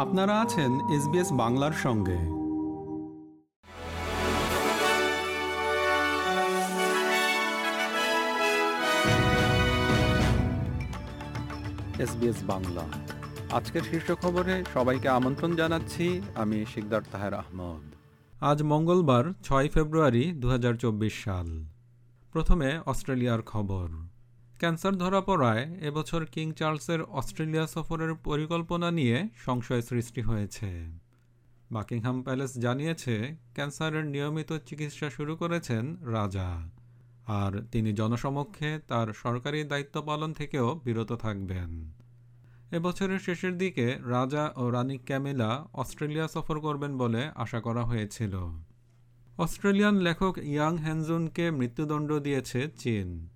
আপনারা আছেন এসবিএস বাংলার সঙ্গে। এসবিএস বাংলা। আজকের শীর্ষ খবরে সবাইকে আমন্ত্রণ জানাচ্ছি আমি শিকদার তাহের আহমদ। আজ মঙ্গলবার ছয় ফেব্রুয়ারি দু হাজার চব্বিশ সাল। প্রথমে অস্ট্রেলিয়ার খবর। ক্যান্সার ধরা পড়ায় এবছর কিং চার্লসের অস্ট্রেলিয়া সফরের পরিকল্পনা নিয়ে সংশয় সৃষ্টি হয়েছে। বাকিংহাম প্যালেস জানিয়েছে, ক্যান্সারের নিয়মিত চিকিৎসা শুরু করেছেন রাজা, আর তিনি জনসমক্ষে তার সরকারি দায়িত্ব পালন থেকেও বিরত থাকবেন। এবছরের শেষের দিকে রাজা ও রানী ক্যামেলা অস্ট্রেলিয়া সফর করবেন বলে আশা করা হয়েছিল। অস্ট্রেলিয়ান লেখক ইয়াং হ্যানজুনকে মৃত্যুদণ্ড দিয়েছে চীন।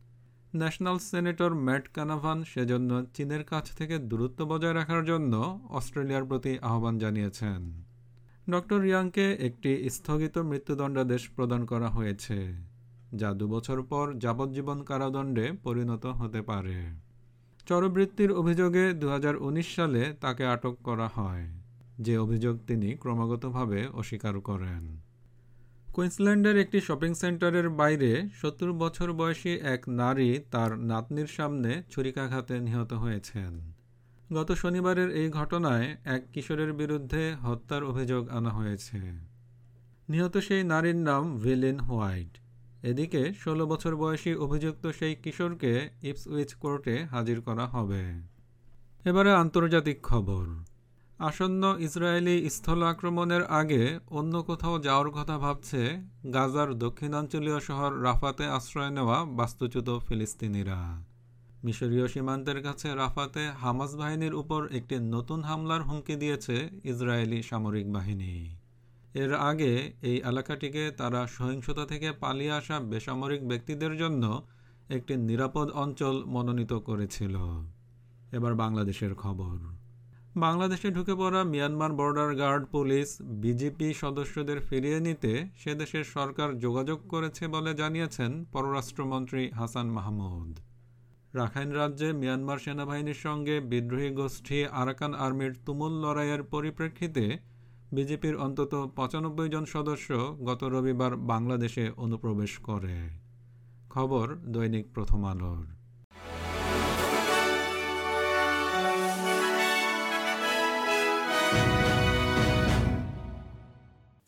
ন্যাশনাল সেনেটর ম্যাট কানাভান সেজন্য চীনের কাছ থেকে দূরত্ব বজায় রাখার জন্য অস্ট্রেলিয়ার প্রতি আহ্বান জানিয়েছেন। ডক্টর ইয়াংকে একটি স্থগিত মৃত্যুদণ্ডাদেশ প্রদান করা হয়েছে, যা দুবছর পর যাবজ্জীবন কারাদণ্ডে পরিণত হতে পারে। চরবৃত্তির অভিযোগে দু হাজার উনিশ সালে তাকে আটক করা হয়, যে অভিযোগ তিনি ক্রমাগতভাবে অস্বীকার করেন। কুইন্সল্যান্ডের একটি শপিং সেন্টারের বাইরে সত্তর বছর বয়সী এক নারী তার নাতনির সামনে ছুরিকাঘাতে নিহত হয়েছেন। গত শনিবারের এই ঘটনায় এক কিশোরের বিরুদ্ধে হত্যার অভিযোগ আনা হয়েছে। নিহত সেই নারীর নাম ভিলিন হোয়াইট। এদিকে ষোলো বছর বয়সী অভিযুক্ত সেই কিশোরকে ইপসউইচ কোর্টে হাজির করা হবে। এবারে আন্তর্জাতিক খবর। আসন্ন ইসরায়েলি স্থল আক্রমণের আগে অন্য কোথাও যাওয়ার কথা ভাবছে গাজার দক্ষিণাঞ্চলীয় শহর রাফাতে আশ্রয় নেওয়া বাস্তুচ্যুত ফিলিস্তিনিরা। মিশরীয় সীমান্তের কাছে রাফাতে হামাস বাহিনীর উপর একটি নতুন হামলার হুমকি দিয়েছে ইসরায়েলি সামরিক বাহিনী। এর আগে এই এলাকাটিকে তারা সহিংসতা থেকে পালিয়ে আসা বেসামরিক ব্যক্তিদের জন্য একটি নিরাপদ অঞ্চল মনোনীত করেছিল। এবার বাংলাদেশের খবর। বাংলাদেশে ঢুকে পড়া Myanmar border guard police BJP সদস্যদের ফিরিয়ে নিতে সে দেশের সরকার যোগাযোগ করেছে বলে জানিয়েছেন পররাষ্ট্রমন্ত্রী হাসান মাহমুদ। রাখাইন রাজ্যে মিয়ানমার সেনাবাহিনীর সঙ্গে বিদ্রোহী গোষ্ঠী আরাকান আর্মির তুমুল লড়াইয়ের পরিপ্রেক্ষিতে বিজেপির অন্তত পঁচানব্বই জন সদস্য গত রবিবার বাংলাদেশে অনুপ্রবেশ করে। খবর দৈনিক প্রথম আলোর।